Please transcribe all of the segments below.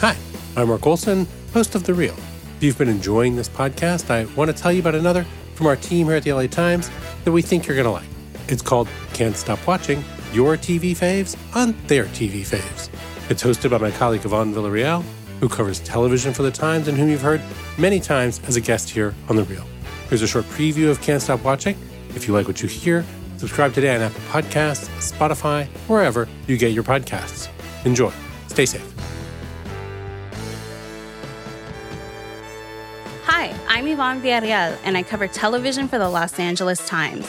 Hi, I'm Mark Olson, host of The Reel. If you've been enjoying this podcast, I want to tell you about another from our team here at the LA Times that we think you're going to like. It's called Can't Stop Watching Your TV Faves on Their TV Faves. It's hosted by my colleague Yvonne Villarreal, who covers television for the Times and whom you've heard many times as a guest here on The Reel. Here's a short preview of Can't Stop Watching. If you like what you hear, subscribe today on Apple Podcasts, Spotify, wherever you get your podcasts. Enjoy. Stay safe. Hi, I'm Yvonne Villarreal, and I cover television for the Los Angeles Times.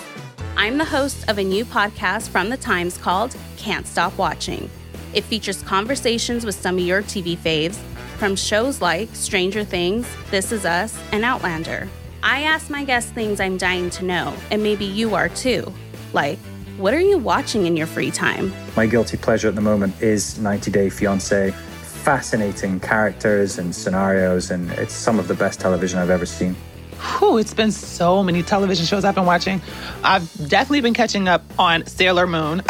I'm the host of a new podcast from the Times called Can't Stop Watching. It features conversations with some of your TV faves from shows like Stranger Things, This Is Us, and Outlander. I ask my guests things I'm dying to know, and maybe you are too. Like, what are you watching in your free time? My guilty pleasure at the moment is 90 Day Fiancé. Fascinating characters and scenarios, and it's some of the best television I've ever seen. Whew, it's been so many television shows I've been watching. I've definitely been catching up on Sailor Moon.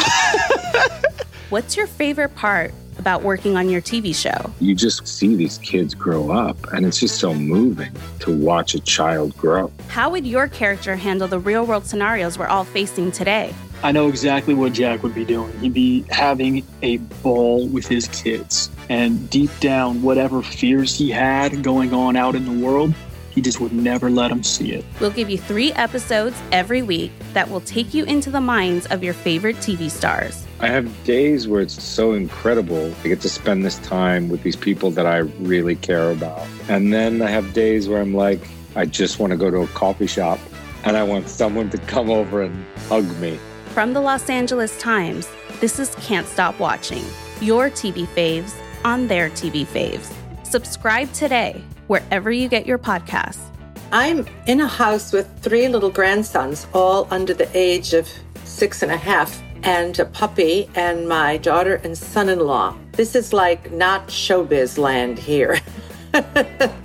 What's your favorite part about working on your TV show? You just see these kids grow up, and it's just so moving to watch a child grow. How would your character handle the real world scenarios we're all facing today? I know exactly what Jack would be doing. He'd be having a ball with his kids. And deep down, whatever fears he had going on out in the world, he just would never let them see it. We'll give you three episodes every week that will take you into the minds of your favorite TV stars. I have days where it's so incredible. I get to spend this time with these people that I really care about. And then I have days where I'm like, I just want to go to a coffee shop and I want someone to come over and hug me. From the Los Angeles Times, this is Can't Stop Watching, your TV faves on their TV faves. Subscribe today wherever you get your podcasts. I'm in a house with three little grandsons, all under the age of six and a half, and a puppy, and my daughter and son in law. This is like not showbiz land here.